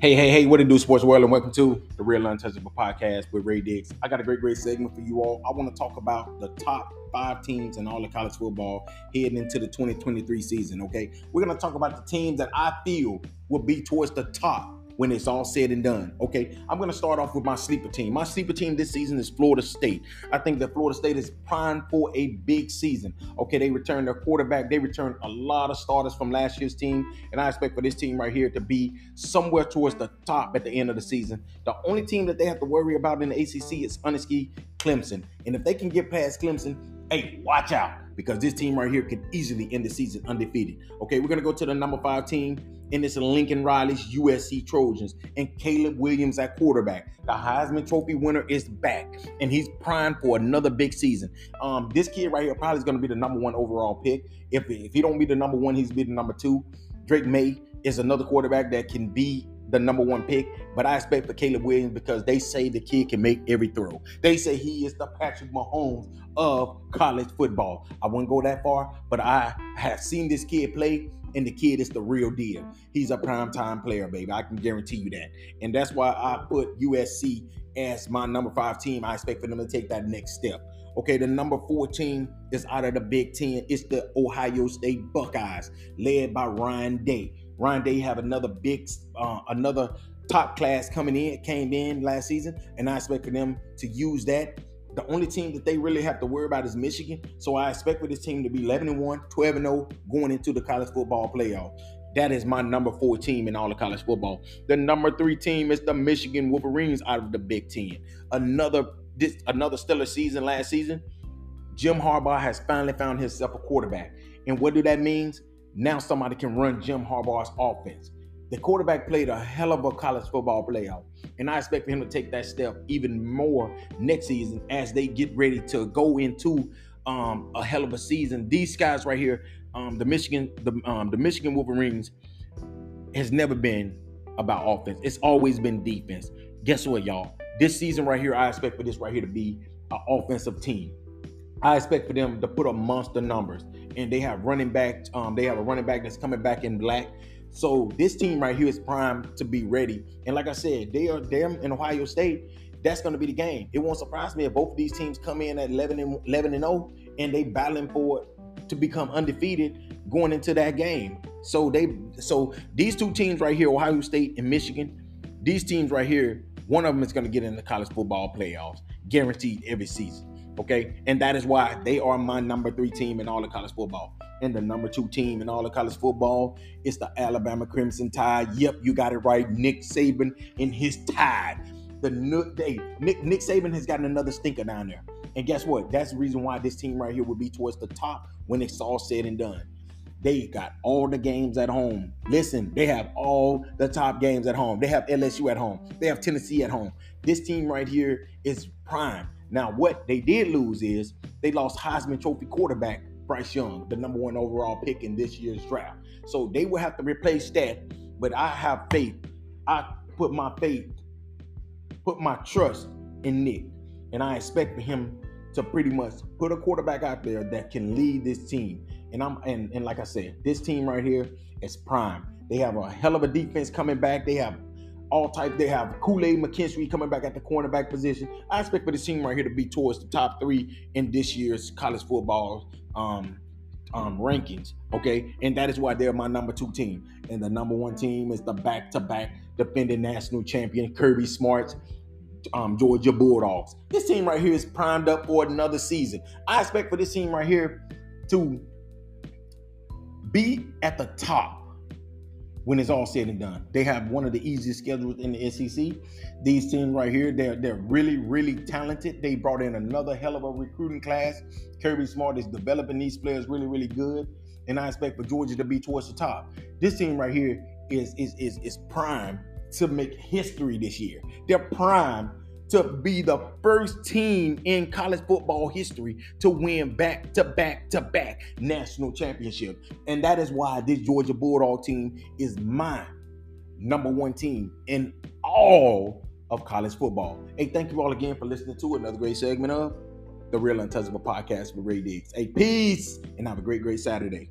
Hey, hey, hey, what it do, sports world, and welcome to the Real Untouchable Podcast with Ray Diggs. I got a great, great segment for you all. I want to talk about the top five teams in all of college football heading into the 2023 season, okay? We're going to talk about the teams that I feel will be towards the top when it's all said and done. Okay, I'm going to start off with my sleeper team. My sleeper team this season is Florida State. I think that Florida State is primed for a big season. Okay, they returned their quarterback, they returned a lot of starters from last year's team, and I expect for this team right here to be somewhere towards the top at the end of the season. The only team that they have to worry about in the ACC is honestly Clemson, and if they can get past Clemson, hey, watch out because this team right here could easily end the season undefeated. Okay, we're gonna go to the number five team, and it's Lincoln Riley's USC Trojans and Caleb Williams at quarterback. The Heisman Trophy winner is back, and he's primed for another big season. Um, this kid right here probably is gonna be the number one overall pick. If if he don't be the number one, he's be the number two. Drake Maye is another quarterback that can be the number one pick, but I expect for Caleb Williams because they say the kid can make every throw. They say he is the Patrick Mahomes of college football. I wouldn't go that far, but I have seen this kid play, and the kid is the real deal. He's a prime time player, baby. I can guarantee you that. And that's why I put USC as my number five team. I expect for them to take that next step. Okay, the number 14 is out of the Big Ten. It's the Ohio State Buckeyes, led by Ryan Day. Ryan Day have another big, uh, another top class coming in, came in last season, and I expect for them to use that. The only team that they really have to worry about is Michigan. So I expect for this team to be 11 and 1, 12 and 0 going into the college football playoff. That is my number four team in all of college football. The number three team is the Michigan Wolverines out of the Big Ten. Another this another stellar season last season. Jim Harbaugh has finally found himself a quarterback. And what do that means? Now somebody can run Jim Harbaugh's offense. The quarterback played a hell of a college football playoff, and I expect for him to take that step even more next season as they get ready to go into um, a hell of a season. These guys right here, um, the Michigan, the um, the Michigan Wolverines, has never been about offense. It's always been defense. Guess what, y'all? This season right here, I expect for this right here to be an offensive team. I expect for them to put up monster numbers and they have running back. Um, they have a running back that's coming back in black. So this team right here is primed to be ready. And like I said, they are them in Ohio State. That's going to be the game. It won't surprise me if both of these teams come in at 11 and 11 and 0 and they battling for to become undefeated going into that game. So they so these two teams right here, Ohio State and Michigan, these teams right here, one of them is going to get in the college football playoffs, guaranteed every season. Okay. And that is why they are my number three team in all of college football. And the number two team in all of college football is the Alabama Crimson Tide. Yep, you got it right. Nick Saban in his tide. The day Nick Nick Saban has gotten another stinker down there. And guess what? That's the reason why this team right here will be towards the top when it's all said and done. They got all the games at home. Listen, they have all the top games at home. They have LSU at home. They have Tennessee at home. This team right here is prime. Now, what they did lose is they lost Heisman Trophy quarterback Bryce Young, the number one overall pick in this year's draft. So they will have to replace that. But I have faith. I put my faith, put my trust in Nick. And I expect for him to pretty much put a quarterback out there that can lead this team. And I'm and, and like I said, this team right here is prime. They have a hell of a defense coming back. They have all type. They have Kool-Aid McKinstry coming back at the cornerback position. I expect for this team right here to be towards the top three in this year's college football um, um, rankings. Okay, and that is why they're my number two team. And the number one team is the back-to-back defending national champion Kirby Smart's um, Georgia Bulldogs. This team right here is primed up for another season. I expect for this team right here to be at the top when it's all said and done. They have one of the easiest schedules in the SEC. These teams right here, they're they're really really talented. They brought in another hell of a recruiting class. Kirby Smart is developing these players really really good, and I expect for Georgia to be towards the top. This team right here is is is is prime to make history this year. They're prime to be the first team in college football history to win back to back to back national championship. And that is why this Georgia Bulldog team is my number one team in all of college football. Hey, thank you all again for listening to another great segment of the Real Untouchable Podcast with Ray Diggs. Hey, peace and have a great, great Saturday.